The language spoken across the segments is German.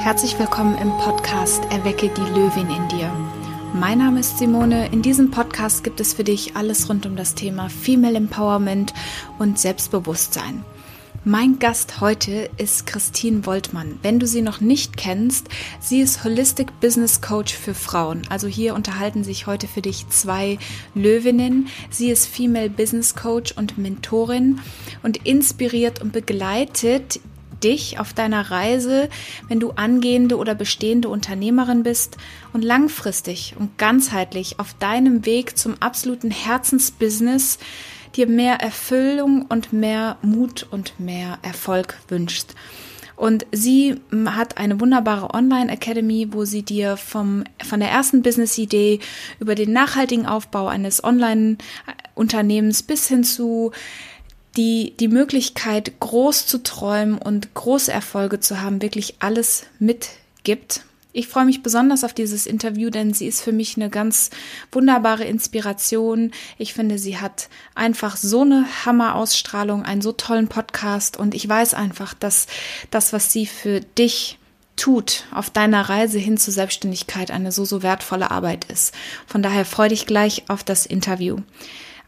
Herzlich willkommen im Podcast Erwecke die Löwin in dir. Mein Name ist Simone. In diesem Podcast gibt es für dich alles rund um das Thema Female Empowerment und Selbstbewusstsein. Mein Gast heute ist Christine Woltmann. Wenn du sie noch nicht kennst, sie ist Holistic Business Coach für Frauen. Also hier unterhalten sich heute für dich zwei Löwinnen. Sie ist Female Business Coach und Mentorin und inspiriert und begleitet dich auf deiner Reise, wenn du angehende oder bestehende Unternehmerin bist und langfristig und ganzheitlich auf deinem Weg zum absoluten Herzensbusiness dir mehr Erfüllung und mehr Mut und mehr Erfolg wünschst. Und sie hat eine wunderbare Online-Academy, wo sie dir vom, von der ersten Business-Idee über den nachhaltigen Aufbau eines Online-Unternehmens bis hin zu die, die Möglichkeit, groß zu träumen und große Erfolge zu haben, wirklich alles mitgibt. Ich freue mich besonders auf dieses Interview, denn sie ist für mich eine ganz wunderbare Inspiration. Ich finde, sie hat einfach so eine Hammerausstrahlung, einen so tollen Podcast und ich weiß einfach, dass das, was sie für dich tut auf deiner Reise hin zur Selbstständigkeit, eine so, so wertvolle Arbeit ist. Von daher freue dich gleich auf das Interview.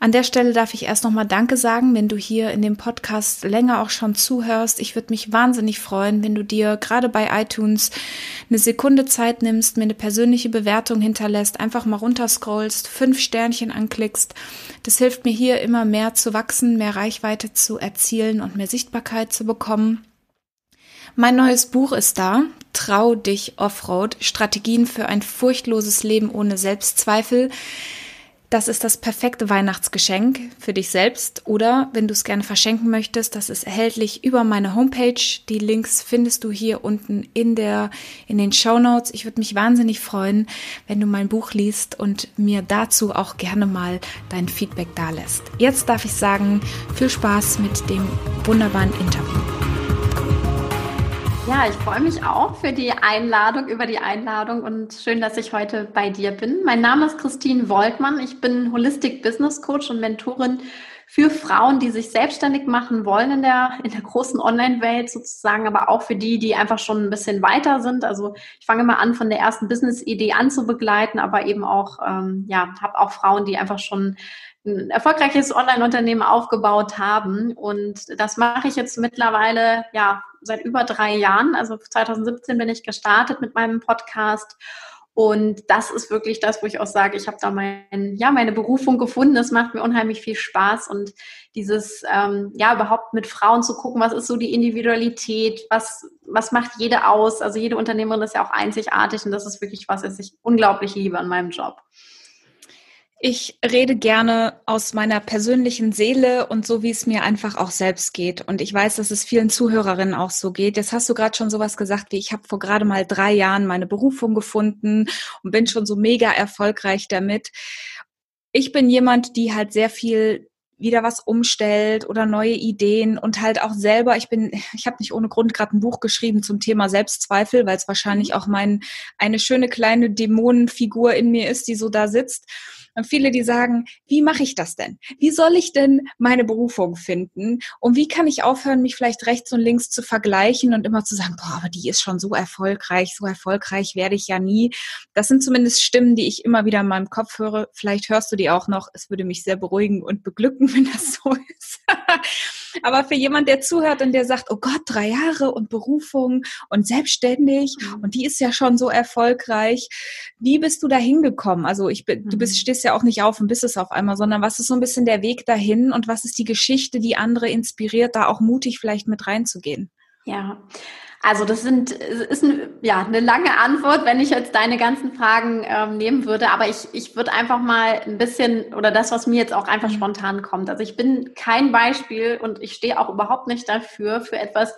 An der Stelle darf ich erst nochmal Danke sagen, wenn du hier in dem Podcast länger auch schon zuhörst. Ich würde mich wahnsinnig freuen, wenn du dir gerade bei iTunes eine Sekunde Zeit nimmst, mir eine persönliche Bewertung hinterlässt, einfach mal runterscrollst, fünf Sternchen anklickst. Das hilft mir hier immer mehr zu wachsen, mehr Reichweite zu erzielen und mehr Sichtbarkeit zu bekommen. Mein neues Buch ist da. Trau dich Offroad. Strategien für ein furchtloses Leben ohne Selbstzweifel. Das ist das perfekte Weihnachtsgeschenk für dich selbst oder wenn du es gerne verschenken möchtest, das ist erhältlich über meine Homepage. Die Links findest du hier unten in der in den Show Notes. Ich würde mich wahnsinnig freuen, wenn du mein Buch liest und mir dazu auch gerne mal dein Feedback dalässt. Jetzt darf ich sagen, viel Spaß mit dem wunderbaren Interview. Ja, ich freue mich auch für die Einladung, über die Einladung und schön, dass ich heute bei dir bin. Mein Name ist Christine Woltmann. Ich bin Holistic Business Coach und Mentorin für Frauen, die sich selbstständig machen wollen in der, in der großen Online-Welt sozusagen, aber auch für die, die einfach schon ein bisschen weiter sind. Also ich fange mal an, von der ersten Business-Idee an zu begleiten, aber eben auch, ähm, ja, habe auch Frauen, die einfach schon ein erfolgreiches Online-Unternehmen aufgebaut haben. Und das mache ich jetzt mittlerweile, ja, seit über drei Jahren. Also 2017 bin ich gestartet mit meinem Podcast. Und das ist wirklich das, wo ich auch sage, ich habe da mein, ja, meine Berufung gefunden. Es macht mir unheimlich viel Spaß und dieses, ähm, ja, überhaupt mit Frauen zu gucken, was ist so die Individualität, was, was macht jede aus? Also jede Unternehmerin ist ja auch einzigartig und das ist wirklich was, was ich unglaublich liebe an meinem Job. Ich rede gerne aus meiner persönlichen Seele und so, wie es mir einfach auch selbst geht. Und ich weiß, dass es vielen Zuhörerinnen auch so geht. Jetzt hast du gerade schon sowas gesagt, wie ich habe vor gerade mal drei Jahren meine Berufung gefunden und bin schon so mega erfolgreich damit. Ich bin jemand, die halt sehr viel wieder was umstellt oder neue Ideen und halt auch selber, ich bin, ich habe nicht ohne Grund gerade ein Buch geschrieben zum Thema Selbstzweifel, weil es wahrscheinlich mhm. auch mein eine schöne kleine Dämonenfigur in mir ist, die so da sitzt. Und viele, die sagen, wie mache ich das denn? Wie soll ich denn meine Berufung finden? Und wie kann ich aufhören, mich vielleicht rechts und links zu vergleichen und immer zu sagen, boah, aber die ist schon so erfolgreich, so erfolgreich werde ich ja nie. Das sind zumindest Stimmen, die ich immer wieder in meinem Kopf höre. Vielleicht hörst du die auch noch. Es würde mich sehr beruhigen und beglücken, wenn das so ist. Aber für jemand, der zuhört und der sagt, oh Gott, drei Jahre und Berufung und selbstständig mhm. und die ist ja schon so erfolgreich. Wie bist du da hingekommen? Also ich du bist, mhm. Stehst ja auch nicht auf und bist es auf einmal, sondern was ist so ein bisschen der Weg dahin und was ist die Geschichte, die andere inspiriert, da auch mutig vielleicht mit reinzugehen? Ja, also das sind ist ein, ja eine lange Antwort, wenn ich jetzt deine ganzen Fragen ähm, nehmen würde. Aber ich, ich würde einfach mal ein bisschen oder das, was mir jetzt auch einfach spontan kommt. Also ich bin kein Beispiel und ich stehe auch überhaupt nicht dafür für etwas.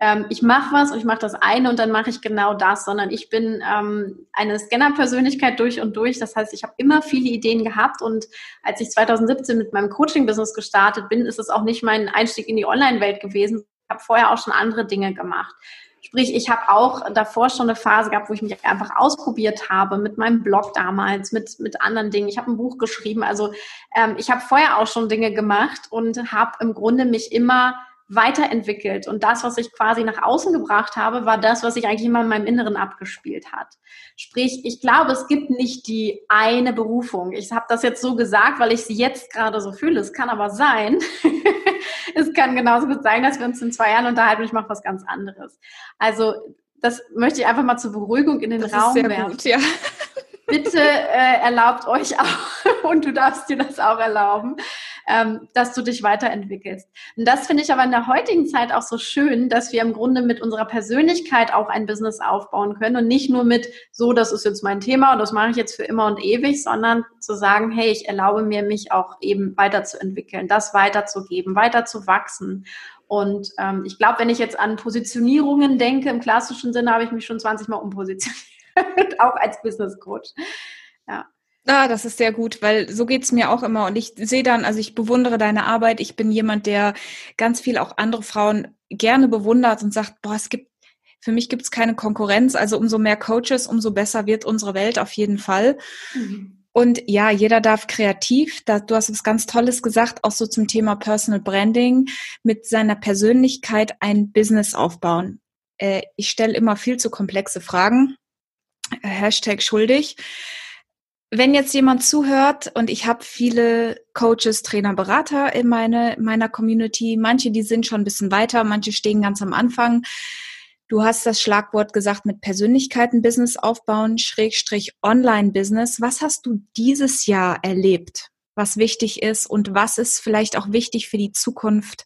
Ähm, ich mache was und ich mache das eine und dann mache ich genau das, sondern ich bin ähm, eine Scanner-Persönlichkeit durch und durch. Das heißt, ich habe immer viele Ideen gehabt und als ich 2017 mit meinem Coaching-Business gestartet bin, ist es auch nicht mein Einstieg in die Online-Welt gewesen. Ich habe vorher auch schon andere Dinge gemacht. Sprich, ich habe auch davor schon eine Phase gehabt, wo ich mich einfach ausprobiert habe mit meinem Blog damals, mit, mit anderen Dingen. Ich habe ein Buch geschrieben. Also ähm, ich habe vorher auch schon Dinge gemacht und habe im Grunde mich immer weiterentwickelt. Und das, was ich quasi nach außen gebracht habe, war das, was sich eigentlich immer in meinem Inneren abgespielt hat. Sprich, ich glaube, es gibt nicht die eine Berufung. Ich habe das jetzt so gesagt, weil ich sie jetzt gerade so fühle. Es kann aber sein, es kann genauso gut sein, dass wir uns in zwei Jahren unterhalten und ich mache was ganz anderes. Also das möchte ich einfach mal zur Beruhigung in den das Raum werfen. Gut, ja bitte äh, erlaubt euch auch, und du darfst dir das auch erlauben, ähm, dass du dich weiterentwickelst. Und das finde ich aber in der heutigen Zeit auch so schön, dass wir im Grunde mit unserer Persönlichkeit auch ein Business aufbauen können und nicht nur mit, so, das ist jetzt mein Thema und das mache ich jetzt für immer und ewig, sondern zu sagen, hey, ich erlaube mir, mich auch eben weiterzuentwickeln, das weiterzugeben, weiter zu wachsen. Und ähm, ich glaube, wenn ich jetzt an Positionierungen denke, im klassischen Sinne habe ich mich schon 20 Mal umpositioniert. auch als Business Coach. Ah, das ist sehr gut, weil so geht's mir auch immer. Und ich sehe dann, also ich bewundere deine Arbeit. Ich bin jemand, der ganz viel auch andere Frauen gerne bewundert und sagt, boah, es gibt, für mich gibt's keine Konkurrenz. Also umso mehr Coaches, umso besser wird unsere Welt auf jeden Fall. Mhm. Und ja, jeder darf kreativ, da, du hast was ganz Tolles gesagt, auch so zum Thema Personal Branding, mit seiner Persönlichkeit ein Business aufbauen. Äh, ich stelle immer viel zu komplexe Fragen Hashtag schuldig. Wenn jetzt jemand zuhört und ich habe viele Coaches, Trainer, Berater in meine, meiner Community, manche, die sind schon ein bisschen weiter, manche stehen ganz am Anfang. Du hast das Schlagwort gesagt mit Persönlichkeiten Business aufbauen, Schrägstrich Online-Business. Was hast du dieses Jahr erlebt, was wichtig ist und was ist vielleicht auch wichtig für die Zukunft?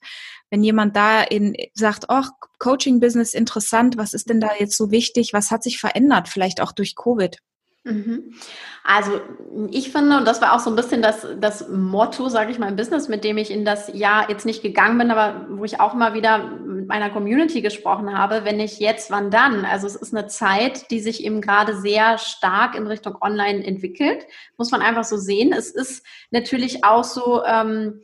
wenn jemand da in, sagt, oh, Coaching-Business interessant, was ist denn da jetzt so wichtig? Was hat sich verändert, vielleicht auch durch Covid? Mhm. Also ich finde, und das war auch so ein bisschen das, das Motto, sage ich mal, im Business, mit dem ich in das Jahr jetzt nicht gegangen bin, aber wo ich auch mal wieder mit meiner Community gesprochen habe, wenn nicht jetzt, wann dann? Also es ist eine Zeit, die sich eben gerade sehr stark in Richtung Online entwickelt, muss man einfach so sehen. Es ist natürlich auch so, ähm,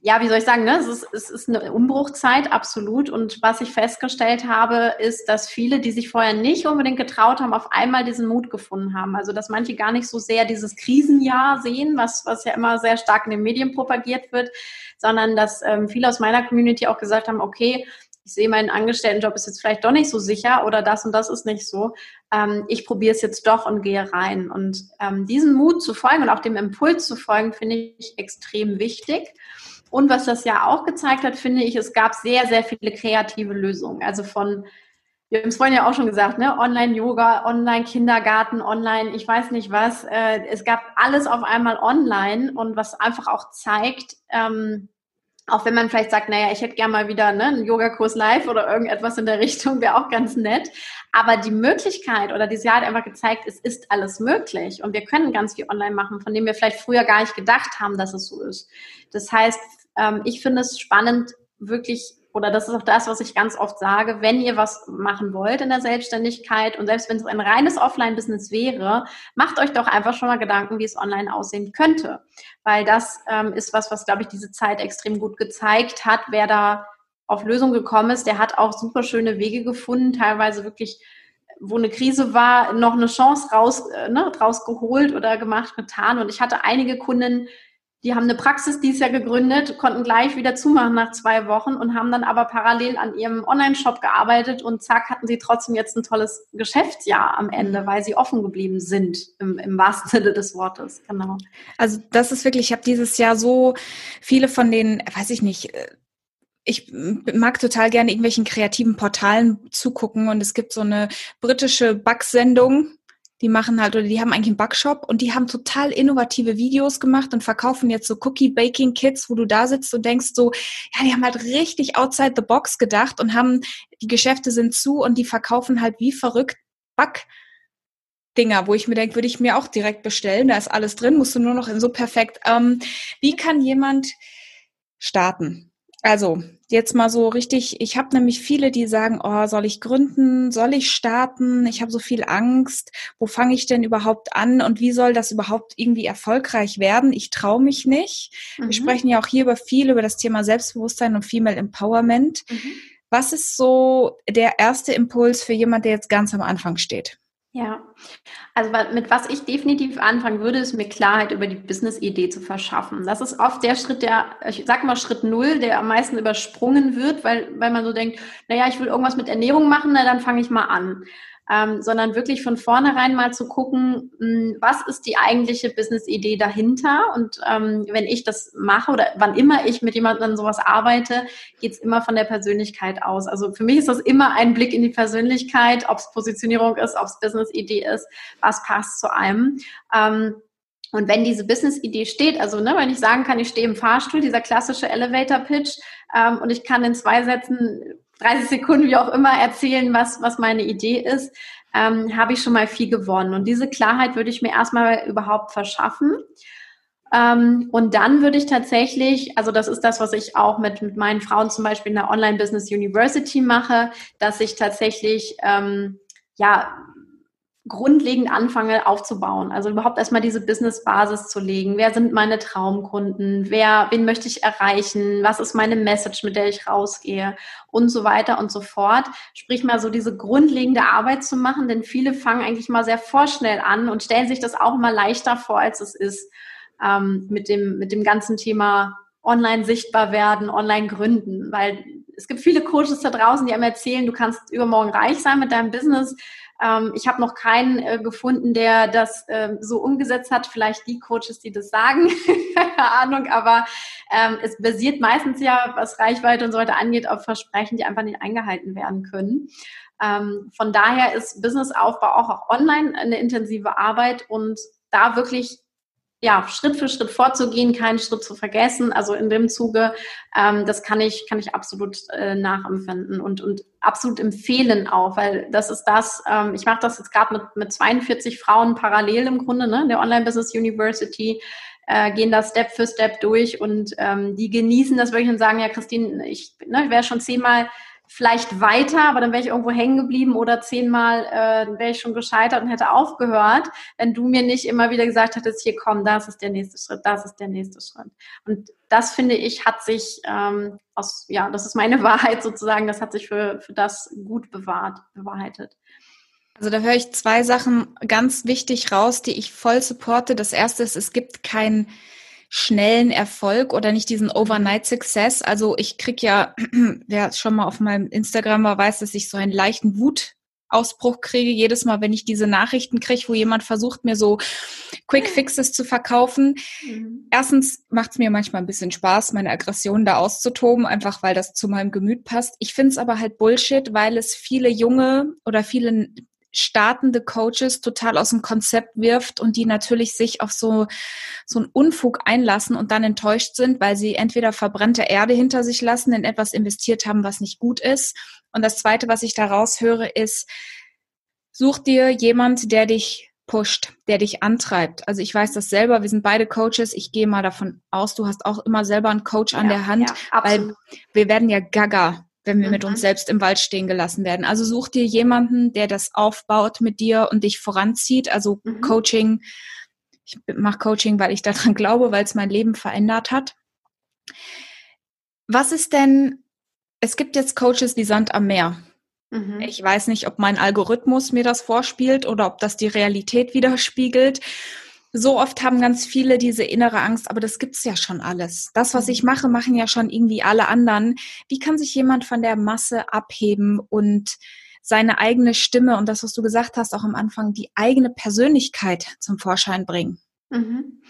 ja, wie soll ich sagen, ne? es, ist, es ist eine Umbruchzeit, absolut. Und was ich festgestellt habe, ist, dass viele, die sich vorher nicht unbedingt getraut haben, auf einmal diesen Mut gefunden haben. Also, dass manche gar nicht so sehr dieses Krisenjahr sehen, was, was ja immer sehr stark in den Medien propagiert wird, sondern dass ähm, viele aus meiner Community auch gesagt haben, okay, ich sehe meinen Angestelltenjob ist jetzt vielleicht doch nicht so sicher oder das und das ist nicht so. Ähm, ich probiere es jetzt doch und gehe rein. Und ähm, diesen Mut zu folgen und auch dem Impuls zu folgen, finde ich extrem wichtig. Und was das ja auch gezeigt hat, finde ich, es gab sehr, sehr viele kreative Lösungen. Also von, wir haben es vorhin ja auch schon gesagt, ne? Online-Yoga, Online-Kindergarten, Online, ich weiß nicht was. Äh, es gab alles auf einmal online und was einfach auch zeigt, ähm, auch wenn man vielleicht sagt, naja, ich hätte gerne mal wieder ne, einen Yogakurs live oder irgendetwas in der Richtung, wäre auch ganz nett. Aber die Möglichkeit oder dieses Jahr hat einfach gezeigt, es ist alles möglich und wir können ganz viel online machen, von dem wir vielleicht früher gar nicht gedacht haben, dass es so ist. Das heißt, ähm, ich finde es spannend, wirklich, oder das ist auch das, was ich ganz oft sage, wenn ihr was machen wollt in der Selbstständigkeit und selbst wenn es ein reines Offline-Business wäre, macht euch doch einfach schon mal Gedanken, wie es online aussehen könnte. Weil das ähm, ist was, was, glaube ich, diese Zeit extrem gut gezeigt hat. Wer da auf Lösung gekommen ist, der hat auch super schöne Wege gefunden, teilweise wirklich wo eine Krise war, noch eine Chance raus, äh, ne, rausgeholt oder gemacht, getan. Und ich hatte einige Kunden, die haben eine Praxis dieses Jahr gegründet, konnten gleich wieder zumachen nach zwei Wochen und haben dann aber parallel an ihrem Online-Shop gearbeitet und zack, hatten sie trotzdem jetzt ein tolles Geschäftsjahr am Ende, weil sie offen geblieben sind, im, im wahrsten Sinne des Wortes. Genau. Also das ist wirklich, ich habe dieses Jahr so viele von den, weiß ich nicht, äh, ich mag total gerne irgendwelchen kreativen Portalen zugucken und es gibt so eine britische Backsendung, die machen halt, oder die haben eigentlich einen Backshop und die haben total innovative Videos gemacht und verkaufen jetzt so Cookie-Baking-Kits, wo du da sitzt und denkst so, ja, die haben halt richtig outside the box gedacht und haben, die Geschäfte sind zu und die verkaufen halt wie verrückt Back-Dinger, wo ich mir denke, würde ich mir auch direkt bestellen, da ist alles drin, musst du nur noch in so perfekt. Ähm, wie kann jemand starten? Also, jetzt mal so richtig, ich habe nämlich viele, die sagen, oh, soll ich gründen, soll ich starten, ich habe so viel Angst, wo fange ich denn überhaupt an und wie soll das überhaupt irgendwie erfolgreich werden? Ich traue mich nicht. Mhm. Wir sprechen ja auch hier über viel, über das Thema Selbstbewusstsein und Female Empowerment. Mhm. Was ist so der erste Impuls für jemand, der jetzt ganz am Anfang steht? Ja, also mit was ich definitiv anfangen würde, ist mir Klarheit über die Business-Idee zu verschaffen. Das ist oft der Schritt, der, ich sag mal Schritt null, der am meisten übersprungen wird, weil, weil man so denkt, naja, ich will irgendwas mit Ernährung machen, na dann fange ich mal an ähm, sondern wirklich von vornherein mal zu gucken, mh, hm, was ist die eigentliche Business-Idee dahinter? Und ähm, wenn ich das mache oder wann immer ich mit jemandem an sowas arbeite, geht's immer von der Persönlichkeit aus. Also für mich ist das immer ein Blick in die Persönlichkeit, ob es Positionierung ist, ob es Business-Idee ist, was passt zu einem. Ähm, und wenn diese Business-Idee steht, also ne, wenn ich sagen kann, ich stehe im Fahrstuhl, dieser klassische Elevator-Pitch, ähm, und ich kann in zwei Sätzen 30 Sekunden, wie auch immer, erzählen, was, was meine Idee ist, ähm, habe ich schon mal viel gewonnen. Und diese Klarheit würde ich mir erstmal überhaupt verschaffen. Ähm, und dann würde ich tatsächlich, also das ist das, was ich auch mit, mit meinen Frauen zum Beispiel in der Online Business University mache, dass ich tatsächlich ähm, ja grundlegend anfange aufzubauen. Also überhaupt erstmal diese Business-Basis zu legen. Wer sind meine Traumkunden? Wer, wen möchte ich erreichen? Was ist meine Message, mit der ich rausgehe? Und so weiter und so fort. Sprich mal so diese grundlegende Arbeit zu machen, denn viele fangen eigentlich mal sehr vorschnell an und stellen sich das auch mal leichter vor, als es ist ähm, mit dem, mit dem ganzen Thema online sichtbar werden, online gründen, weil es gibt viele Coaches da draußen, die einem erzählen, du kannst übermorgen reich sein mit deinem Business ähm, ich habe noch keinen äh, gefunden, der das äh, so umgesetzt hat. Vielleicht die Coaches, die das sagen, Ahnung, aber ähm, es basiert meistens ja, was Reichweite und so weiter angeht, auf Versprechen, die einfach nicht eingehalten werden können. Ähm, von daher ist Businessaufbau auch, auch online eine intensive Arbeit und da wirklich ja, Schritt für Schritt vorzugehen, keinen Schritt zu vergessen. Also in dem Zuge, ähm, das kann ich, kann ich absolut äh, nachempfinden und, und absolut empfehlen auch, weil das ist das, ähm, ich mache das jetzt gerade mit, mit 42 Frauen parallel im Grunde, ne, der Online Business University, äh, gehen da Step für Step durch und ähm, die genießen das wirklich und sagen, ja, Christine, ich, ne, ich wäre schon zehnmal vielleicht weiter, aber dann wäre ich irgendwo hängen geblieben oder zehnmal äh, wäre ich schon gescheitert und hätte aufgehört, wenn du mir nicht immer wieder gesagt hättest, hier komm, das ist der nächste Schritt, das ist der nächste Schritt. Und das finde ich hat sich ähm, aus, ja, das ist meine Wahrheit sozusagen, das hat sich für, für das gut bewahrt, bewahrheitet. Also da höre ich zwei Sachen ganz wichtig raus, die ich voll supporte. Das erste ist, es gibt kein schnellen Erfolg oder nicht diesen Overnight Success. Also ich krieg ja, wer schon mal auf meinem Instagram war, weiß, dass ich so einen leichten Wutausbruch kriege, jedes Mal, wenn ich diese Nachrichten kriege, wo jemand versucht, mir so Quick Fixes zu verkaufen. Mhm. Erstens macht es mir manchmal ein bisschen Spaß, meine Aggression da auszutoben, einfach weil das zu meinem Gemüt passt. Ich finde es aber halt Bullshit, weil es viele junge oder viele startende Coaches total aus dem Konzept wirft und die natürlich sich auf so, so einen Unfug einlassen und dann enttäuscht sind, weil sie entweder verbrannte Erde hinter sich lassen, in etwas investiert haben, was nicht gut ist. Und das zweite, was ich daraus höre, ist, such dir jemand, der dich pusht, der dich antreibt. Also ich weiß das selber, wir sind beide Coaches. Ich gehe mal davon aus, du hast auch immer selber einen Coach an ja, der Hand, ja, weil wir werden ja gaga wenn wir mhm. mit uns selbst im Wald stehen gelassen werden. Also such dir jemanden, der das aufbaut mit dir und dich voranzieht. Also mhm. Coaching. Ich mache Coaching, weil ich daran glaube, weil es mein Leben verändert hat. Was ist denn, es gibt jetzt Coaches wie Sand am Meer. Mhm. Ich weiß nicht, ob mein Algorithmus mir das vorspielt oder ob das die Realität widerspiegelt so oft haben ganz viele diese innere Angst, aber das gibt's ja schon alles. Das, was ich mhm. mache, machen ja schon irgendwie alle anderen. Wie kann sich jemand von der Masse abheben und seine eigene Stimme und das, was du gesagt hast, auch am Anfang, die eigene Persönlichkeit zum Vorschein bringen? Mhm.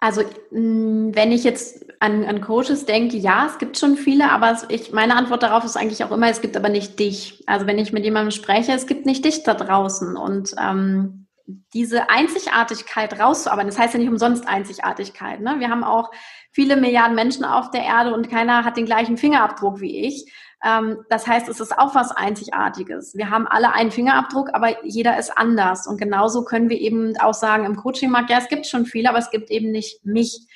Also mm, wenn ich jetzt an, an Coaches denke, ja, es gibt schon viele, aber ich, meine Antwort darauf ist eigentlich auch immer, es gibt aber nicht dich. Also wenn ich mit jemandem spreche, es gibt nicht dich da draußen. Und ähm, diese Einzigartigkeit rauszuarbeiten. Das heißt ja nicht umsonst Einzigartigkeit. Ne? Wir haben auch viele Milliarden Menschen auf der Erde und keiner hat den gleichen Fingerabdruck wie ich. Ähm, das heißt, es ist auch was Einzigartiges. Wir haben alle einen Fingerabdruck, aber jeder ist anders. Und genauso können wir eben auch sagen im Coaching-Markt, ja, es gibt schon viele, aber es gibt eben nicht mich.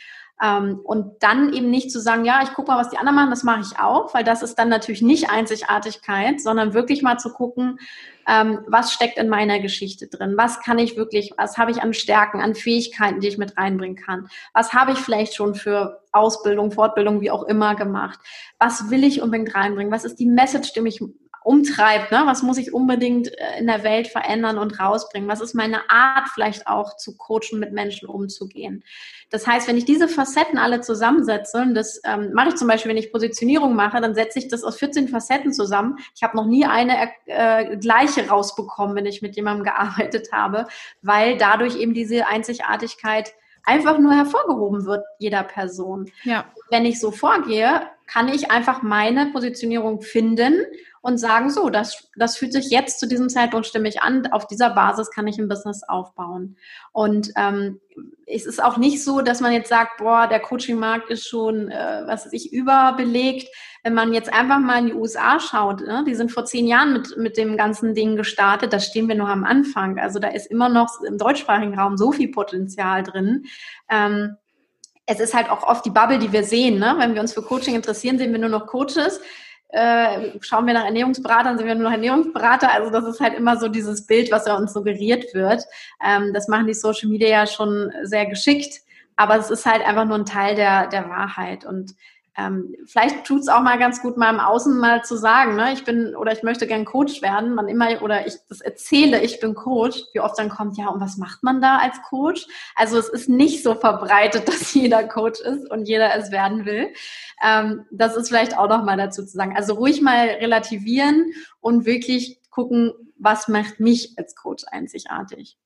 Ähm, und dann eben nicht zu sagen, ja, ich gucke mal, was die anderen machen, das mache ich auch, weil das ist dann natürlich nicht Einzigartigkeit, sondern wirklich mal zu gucken, ähm, was steckt in meiner Geschichte drin, was kann ich wirklich, was habe ich an Stärken, an Fähigkeiten, die ich mit reinbringen kann, was habe ich vielleicht schon für Ausbildung, Fortbildung, wie auch immer gemacht, was will ich unbedingt reinbringen, was ist die Message, die mich umtreibt. Ne? Was muss ich unbedingt äh, in der Welt verändern und rausbringen? Was ist meine Art vielleicht auch zu coachen, mit Menschen umzugehen? Das heißt, wenn ich diese Facetten alle zusammensetze, und das ähm, mache ich zum Beispiel, wenn ich Positionierung mache, dann setze ich das aus 14 Facetten zusammen. Ich habe noch nie eine äh, gleiche rausbekommen, wenn ich mit jemandem gearbeitet habe, weil dadurch eben diese Einzigartigkeit einfach nur hervorgehoben wird, jeder Person. Ja. Wenn ich so vorgehe, kann ich einfach meine Positionierung finden und sagen, so, das, das fühlt sich jetzt zu diesem Zeitpunkt stimmig an. Auf dieser Basis kann ich ein Business aufbauen. Und ähm, es ist auch nicht so, dass man jetzt sagt, boah, der Coaching-Markt ist schon, äh, was weiß ich, überbelegt. Wenn man jetzt einfach mal in die USA schaut, ne, die sind vor zehn Jahren mit, mit dem ganzen Ding gestartet, da stehen wir noch am Anfang. Also da ist immer noch im deutschsprachigen Raum so viel Potenzial drin. Ähm, es ist halt auch oft die Bubble, die wir sehen. Ne? Wenn wir uns für Coaching interessieren, sehen wir nur noch Coaches äh, schauen wir nach Ernährungsberatern, sind wir nur noch Ernährungsberater. Also das ist halt immer so dieses Bild, was ja uns suggeriert wird. Ähm, das machen die Social Media ja schon sehr geschickt, aber es ist halt einfach nur ein Teil der, der Wahrheit. Und ähm, vielleicht tut es auch mal ganz gut, mal im Außen mal zu sagen, ne, ich bin oder ich möchte gern Coach werden, man immer oder ich das erzähle, ich bin Coach, wie oft dann kommt, ja, und was macht man da als Coach? Also es ist nicht so verbreitet, dass jeder Coach ist und jeder es werden will. Ähm, das ist vielleicht auch noch mal dazu zu sagen. Also ruhig mal relativieren und wirklich gucken, was macht mich als Coach einzigartig.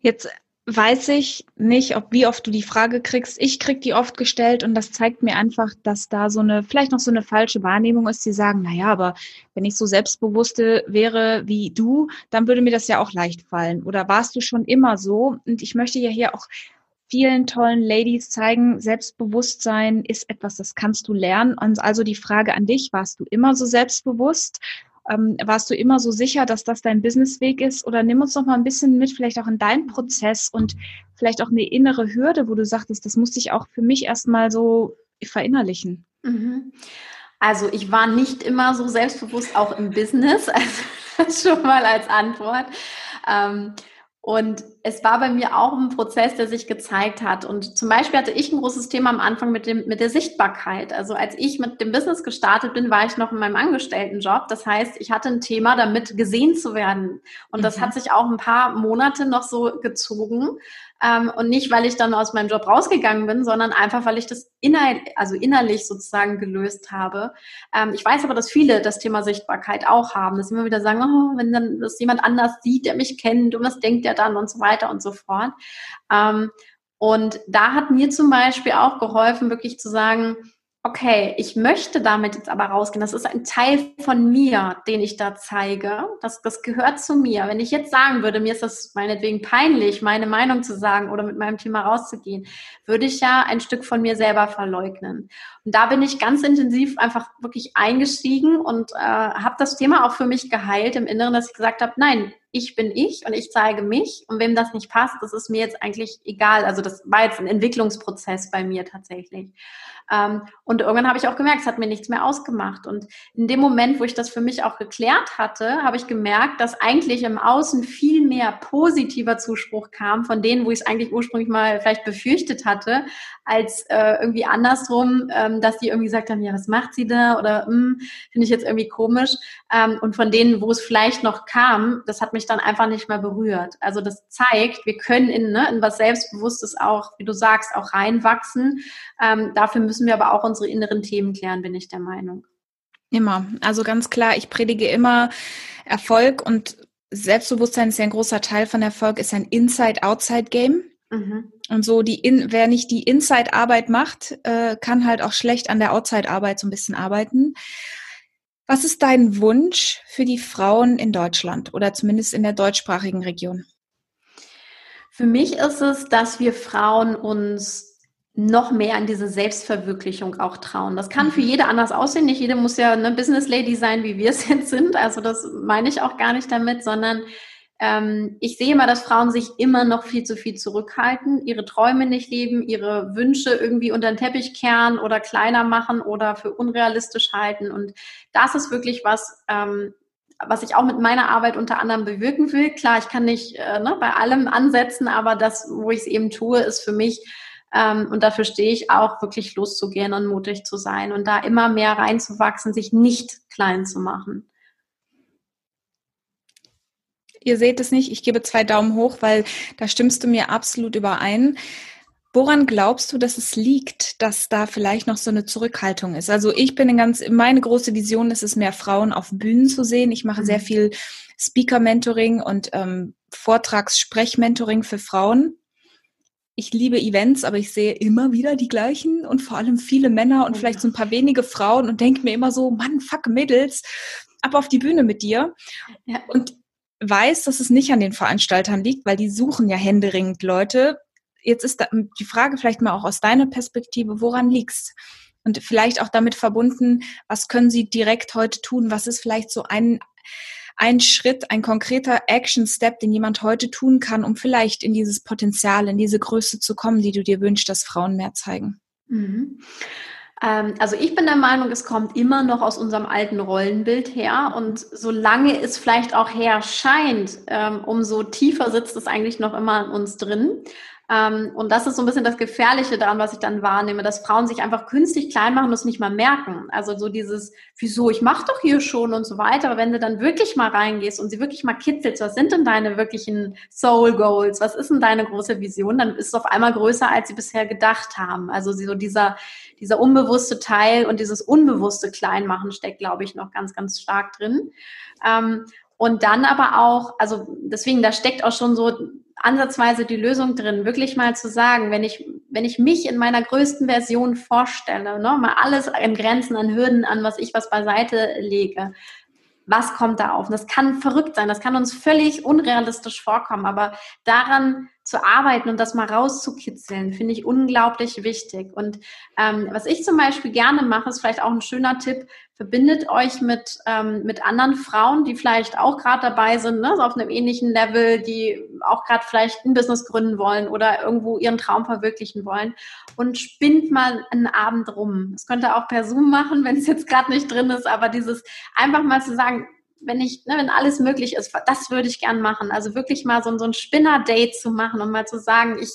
Jetzt weiß ich nicht, ob wie oft du die Frage kriegst. Ich krieg die oft gestellt und das zeigt mir einfach, dass da so eine, vielleicht noch so eine falsche Wahrnehmung ist. Die sagen, na ja, aber wenn ich so selbstbewusste wäre wie du, dann würde mir das ja auch leicht fallen. Oder warst du schon immer so? Und ich möchte ja hier auch vielen tollen Ladies zeigen, Selbstbewusstsein ist etwas, das kannst du lernen. Und also die Frage an dich, warst du immer so selbstbewusst? Ähm, warst du immer so sicher, dass das dein Businessweg ist? Oder nimm uns noch mal ein bisschen mit, vielleicht auch in deinen Prozess und vielleicht auch eine innere Hürde, wo du sagtest, das musste ich auch für mich erstmal so verinnerlichen. Mhm. Also ich war nicht immer so selbstbewusst, auch im Business. Also schon mal als Antwort. Ähm, und es war bei mir auch ein Prozess, der sich gezeigt hat. Und zum Beispiel hatte ich ein großes Thema am Anfang mit, dem, mit der Sichtbarkeit. Also als ich mit dem Business gestartet bin, war ich noch in meinem Angestelltenjob. Das heißt, ich hatte ein Thema damit, gesehen zu werden. Und das mhm. hat sich auch ein paar Monate noch so gezogen. Ähm, und nicht, weil ich dann aus meinem Job rausgegangen bin, sondern einfach, weil ich das inner also innerlich sozusagen gelöst habe. Ähm, ich weiß aber, dass viele das Thema Sichtbarkeit auch haben, dass immer wieder sagen, oh, wenn dann das jemand anders sieht, der mich kennt und was denkt er dann und so weiter und so fort. Ähm, und da hat mir zum Beispiel auch geholfen, wirklich zu sagen, okay, ich möchte damit jetzt aber rausgehen. Das ist ein Teil von mir, den ich da zeige. Das, das gehört zu mir. Wenn ich jetzt sagen würde, mir ist das meinetwegen peinlich, meine Meinung zu sagen oder mit meinem Thema rauszugehen, würde ich ja ein Stück von mir selber verleugnen. Und da bin ich ganz intensiv einfach wirklich eingestiegen und äh, habe das Thema auch für mich geheilt im Inneren, dass ich gesagt habe, nein, ich bin ich und ich zeige mich. Und wem das nicht passt, das ist mir jetzt eigentlich egal. Also das war jetzt ein Entwicklungsprozess bei mir tatsächlich. Ähm, und irgendwann habe ich auch gemerkt, es hat mir nichts mehr ausgemacht. Und in dem Moment, wo ich das für mich auch geklärt hatte, habe ich gemerkt, dass eigentlich im Außen viel mehr positiver Zuspruch kam von denen, wo ich es eigentlich ursprünglich mal vielleicht befürchtet hatte, als äh, irgendwie andersrum, ähm, dass die irgendwie gesagt haben, ja, was macht sie da? Oder hm, finde ich jetzt irgendwie komisch. Ähm, und von denen, wo es vielleicht noch kam, das hat mich dann einfach nicht mehr berührt. Also das zeigt, wir können in, ne, in was Selbstbewusstes auch, wie du sagst, auch reinwachsen. Ähm, dafür müssen müssen wir aber auch unsere inneren Themen klären, bin ich der Meinung. Immer. Also ganz klar, ich predige immer Erfolg und Selbstbewusstsein ist ja ein großer Teil von Erfolg, ist ein Inside-Outside-Game. Mhm. Und so, die in, wer nicht die Inside-Arbeit macht, äh, kann halt auch schlecht an der Outside-Arbeit so ein bisschen arbeiten. Was ist dein Wunsch für die Frauen in Deutschland oder zumindest in der deutschsprachigen Region? Für mich ist es, dass wir Frauen uns noch mehr an diese Selbstverwirklichung auch trauen. Das kann für mhm. jede anders aussehen. Nicht jede muss ja eine Business Lady sein, wie wir es jetzt sind. Also das meine ich auch gar nicht damit, sondern ähm, ich sehe immer, dass Frauen sich immer noch viel zu viel zurückhalten, ihre Träume nicht leben, ihre Wünsche irgendwie unter den Teppich kehren oder kleiner machen oder für unrealistisch halten. Und das ist wirklich was, ähm, was ich auch mit meiner Arbeit unter anderem bewirken will. Klar, ich kann nicht äh, ne, bei allem ansetzen, aber das, wo ich es eben tue, ist für mich Ähm, und dafür stehe ich auch, wirklich loszugehen und mutig zu sein und da immer mehr reinzuwachsen, sich nicht klein zu machen. Ihr seht es nicht, ich gebe zwei Daumen hoch, weil da stimmst du mir absolut überein. Woran glaubst du, dass es liegt, dass da vielleicht noch so eine Zurückhaltung ist? Also ich bin ganz, meine große Vision ist es, mehr Frauen auf Bühnen zu sehen. Ich mache sehr mhm. viel Speaker-Mentoring und ähm, Vortrags-Sprech-Mentoring für Frauen. Ich liebe Events, aber ich sehe immer wieder die gleichen und vor allem viele Männer und vielleicht so ein paar wenige Frauen und denke mir immer so, Mann, fuck Mädels, ab auf die Bühne mit dir. Ja. Und weiß, dass es nicht an den Veranstaltern liegt, weil die suchen ja händeringend Leute, jetzt ist die Frage vielleicht mal auch aus deiner Perspektive, woran liegt's? Und vielleicht auch damit verbunden, was können Sie direkt heute tun? Was ist vielleicht so ein, ein Schritt, ein konkreter Action-Step, den jemand heute tun kann, um vielleicht in dieses Potenzial, in diese Größe zu kommen, die du dir wünschst, dass Frauen mehr zeigen? Mhm. Ähm, also ich bin der Meinung, es kommt immer noch aus unserem alten Rollenbild her und solange es vielleicht auch her scheint, ähm, umso tiefer sitzt es eigentlich noch immer in uns drin. Ähm, und das ist so ein bisschen das Gefährliche daran, was ich dann wahrnehme, dass Frauen sich einfach künstlich klein machen und es nicht mal merken. Also so dieses, wieso, ich mache doch hier schon und so weiter. Aber wenn du dann wirklich mal reingehst und sie wirklich mal kitzelst, was sind denn deine wirklichen Soul Goals? Was ist denn deine große Vision? Dann ist es auf einmal größer, als sie bisher gedacht haben. Also so dieser, dieser unbewusste Teil und dieses unbewusste Kleinmachen steckt, glaube ich, noch ganz, ganz stark drin. Ähm, und dann aber auch, also deswegen, da steckt auch schon so ansatzweise die Lösung drin, wirklich mal zu sagen, wenn ich, wenn ich mich in meiner größten Version vorstelle, ne, mal alles an Grenzen, an Hürden, an was ich was beiseite lege, was kommt da auf? Und das kann verrückt sein, das kann uns völlig unrealistisch vorkommen, aber daran zu arbeiten und das mal rauszukitzeln, finde ich unglaublich wichtig. Und ähm, was ich zum Beispiel gerne mache, ist vielleicht auch ein schöner Tipp, verbindet euch mit, ähm, mit anderen Frauen, die vielleicht auch gerade dabei sind, ne, so auf einem ähnlichen Level, die auch gerade vielleicht ein Business gründen wollen oder irgendwo ihren Traum verwirklichen wollen und spinnt mal einen Abend rum. Das könnt ihr auch per Zoom machen, wenn es jetzt gerade nicht drin ist, aber dieses einfach mal zu sagen, wenn ich, ne, wenn alles möglich ist, das würde ich gern machen. Also wirklich mal so, so ein Spinner-Date zu machen und mal zu sagen, ich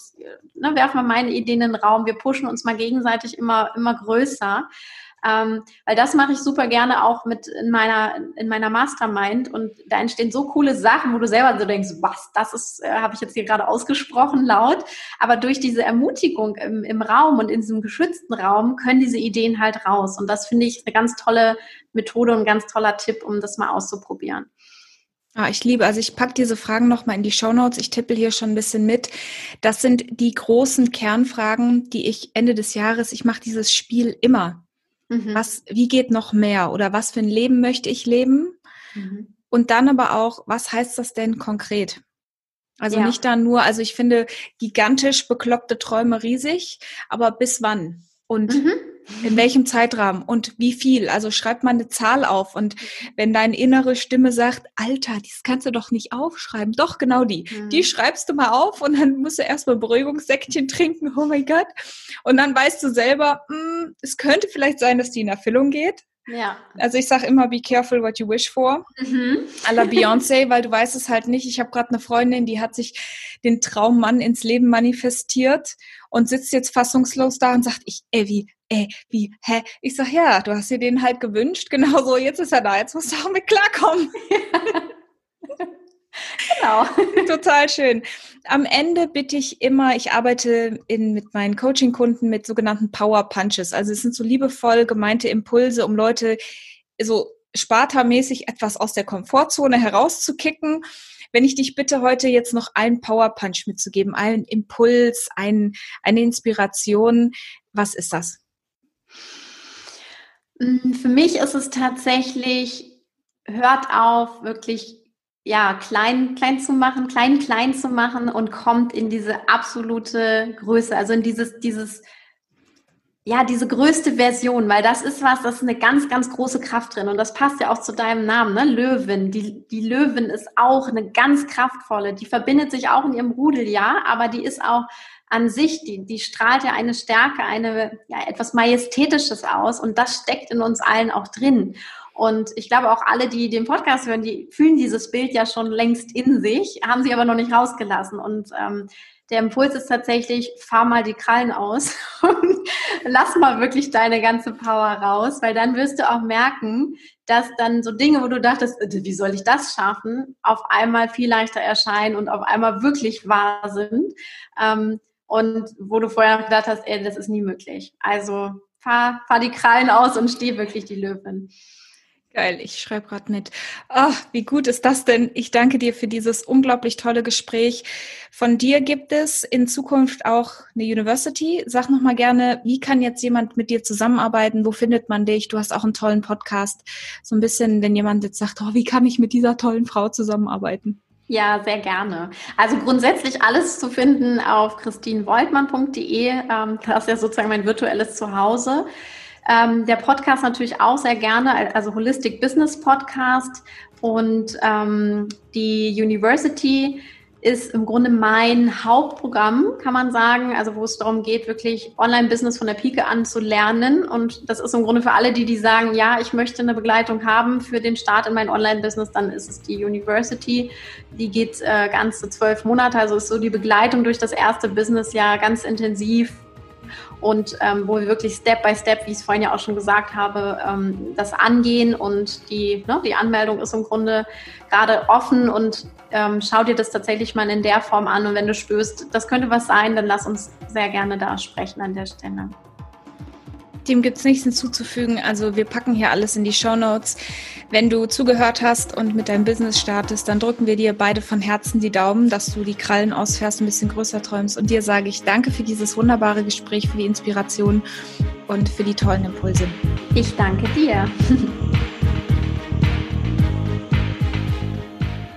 ne, werfe mal meine Ideen in den Raum, wir pushen uns mal gegenseitig immer, immer größer. Ähm, weil das mache ich super gerne auch mit in meiner, in meiner Mastermind und da entstehen so coole Sachen, wo du selber so denkst, was, das ist, äh, habe ich jetzt hier gerade ausgesprochen laut. Aber durch diese Ermutigung im, im Raum und in diesem geschützten Raum können diese Ideen halt raus. Und das finde ich eine ganz tolle Methode und ein ganz toller Tipp, um das mal auszuprobieren. Ah, ich liebe, also ich packe diese Fragen nochmal in die Shownotes. Ich tippe hier schon ein bisschen mit. Das sind die großen Kernfragen, die ich Ende des Jahres, ich mache dieses Spiel immer. Mhm. Was, wie geht noch mehr? Oder was für ein Leben möchte ich leben? Mhm. Und dann aber auch, was heißt das denn konkret? Also ja. nicht da nur, also ich finde gigantisch bekloppte Träume riesig, aber bis wann? Und mhm. In welchem Zeitrahmen und wie viel? Also schreib mal eine Zahl auf. Und wenn deine innere Stimme sagt, Alter, das kannst du doch nicht aufschreiben. Doch, genau die. Mhm. Die schreibst du mal auf und dann musst du erstmal Beruhigungssäckchen trinken. Oh mein Gott. Und dann weißt du selber, mh, hm, es könnte vielleicht sein, dass die in Erfüllung geht. Ja. Also ich sage immer, be careful what you wish for. Mhm. A la Beyoncé, weil du weißt es halt nicht. Ich habe gerade eine Freundin, die hat sich den Traummann ins Leben manifestiert und sitzt jetzt fassungslos da und sagt, ich, wie, ey, wie, hä? Ich sag, ja, du hast dir den halt gewünscht, genau so, jetzt ist er da, jetzt musst du auch mit klarkommen. genau. Total schön. Am Ende bitte ich immer, ich arbeite in, mit meinen Coaching-Kunden mit sogenannten Power Punches. Also es sind so liebevoll gemeinte Impulse, um Leute so spartamäßig etwas aus der Komfortzone herauszukicken. Wenn ich dich bitte heute jetzt noch einen Power Punch mitzugeben, einen Impuls, ein, eine Inspiration, was ist das? Mm, für mich ist es tatsächlich, hört auf, wirklich ja, klein, klein zu machen, klein, klein zu machen und kommt in diese absolute Größe, also in dieses, dieses, ja, diese größte Version, weil das ist was, das ist eine ganz, ganz große Kraft drin und das passt ja auch zu deinem Namen, ne? Löwin. Die, die Löwin ist auch eine ganz kraftvolle, die verbindet sich auch in ihrem Rudel, ja, aber die ist auch an sich, die, die strahlt ja eine Stärke, eine, ja, etwas Majestätisches aus und das steckt in uns allen auch drin. Und ich glaube auch alle, die den Podcast hören, die fühlen dieses Bild ja schon längst in sich, haben sie aber noch nicht rausgelassen. Und ähm, der Impuls ist tatsächlich, fahr mal die Krallen aus und lass mal wirklich deine ganze Power raus, weil dann wirst du auch merken, dass dann so Dinge, wo du dachtest, äh, wie soll ich das schaffen, auf einmal viel leichter erscheinen und auf einmal wirklich wahr sind. Ähm, und wo du vorher gedacht hast, ey, das ist nie möglich. Also fahr, fahr die Krallen aus und steh wirklich die Löwin. Geil, ich schreibe gerade mit. Ach, wie gut ist das denn? Ich danke dir für dieses unglaublich tolle Gespräch. Von dir gibt es in Zukunft auch eine University. Sag noch mal gerne, wie kann jetzt jemand mit dir zusammenarbeiten? Wo findet man dich? Du hast auch einen tollen Podcast. So ein bisschen, wenn jemand jetzt sagt, oh, wie kann ich mit dieser tollen Frau zusammenarbeiten? Ja, sehr gerne. Also grundsätzlich alles zu finden auf christinvoltmann.de. Ähm, das ist ja sozusagen mein virtuelles Zuhause. Ähm, der Podcast natürlich auch sehr gerne, also Holistic Business Podcast und ähm, die University ist im Grunde mein Hauptprogramm, kann man sagen, also wo es darum geht, wirklich Online-Business von der Pike an zu lernen. Und das ist im Grunde für alle, die, die sagen, ja, ich möchte eine Begleitung haben für den Start in mein Online-Business, dann ist es die University. Die geht äh, ganze zwölf Monate, also ist so die Begleitung durch das erste Businessjahr ganz intensiv und ähm, wo wir wirklich Step by Step, wie ich es vorhin ja auch schon gesagt habe, ähm, das angehen und die, ne, die Anmeldung ist im Grunde gerade offen und ähm, schau dir das tatsächlich mal in der Form an und wenn du spürst, das könnte was sein, dann lass uns sehr gerne da sprechen an der Stelle. Dem gibt es nichts hinzuzufügen. Also wir packen hier alles in die Show Notes. Wenn du zugehört hast und mit deinem Business startest, dann drücken wir dir beide von Herzen die Daumen, dass du die Krallen ausfährst, ein bisschen größer träumst. Und dir sage ich danke für dieses wunderbare Gespräch, für die Inspiration und für die tollen Impulse. Ich danke dir.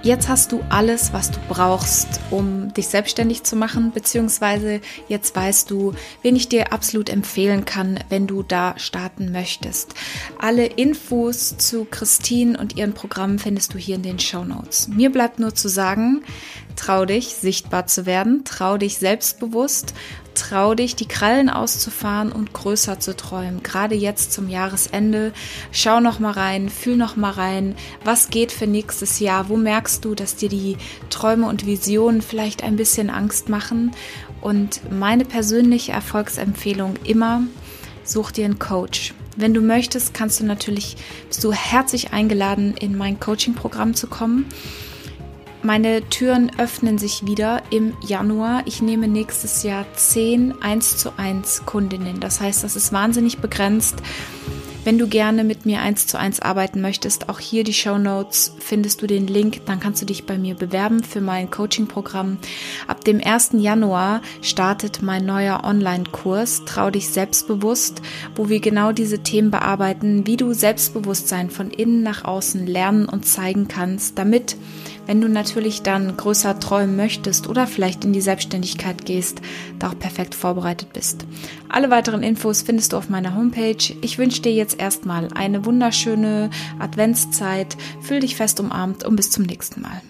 Jetzt hast du alles, was du brauchst, um dich selbstständig zu machen, beziehungsweise jetzt weißt du, wen ich dir absolut empfehlen kann, wenn du da starten möchtest. Alle Infos zu Christine und ihren Programmen findest du hier in den Show Notes. Mir bleibt nur zu sagen, trau dich, sichtbar zu werden, trau dich selbstbewusst Trau dich, die Krallen auszufahren und größer zu träumen. Gerade jetzt zum Jahresende. Schau noch mal rein, fühl noch mal rein. Was geht für nächstes Jahr? Wo merkst du, dass dir die Träume und Visionen vielleicht ein bisschen Angst machen? Und meine persönliche Erfolgsempfehlung immer, such dir einen Coach. Wenn du möchtest, kannst du natürlich, bist du herzlich eingeladen, in mein Coaching-Programm zu kommen. Meine Türen öffnen sich wieder im Januar. Ich nehme nächstes Jahr 10 1 zu 1 Kundinnen. Das heißt, das ist wahnsinnig begrenzt. Wenn du gerne mit mir eins zu eins arbeiten möchtest, auch hier die Show Notes findest du den Link, dann kannst du dich bei mir bewerben für mein Coaching-Programm. Ab dem 1. Januar startet mein neuer Online-Kurs Trau dich selbstbewusst, wo wir genau diese Themen bearbeiten, wie du Selbstbewusstsein von innen nach außen lernen und zeigen kannst, damit wenn du natürlich dann größer träumen möchtest oder vielleicht in die Selbstständigkeit gehst, da auch perfekt vorbereitet bist. Alle weiteren Infos findest du auf meiner Homepage. Ich wünsche dir jetzt erstmal eine wunderschöne Adventszeit. Fühl dich fest umarmt und bis zum nächsten Mal.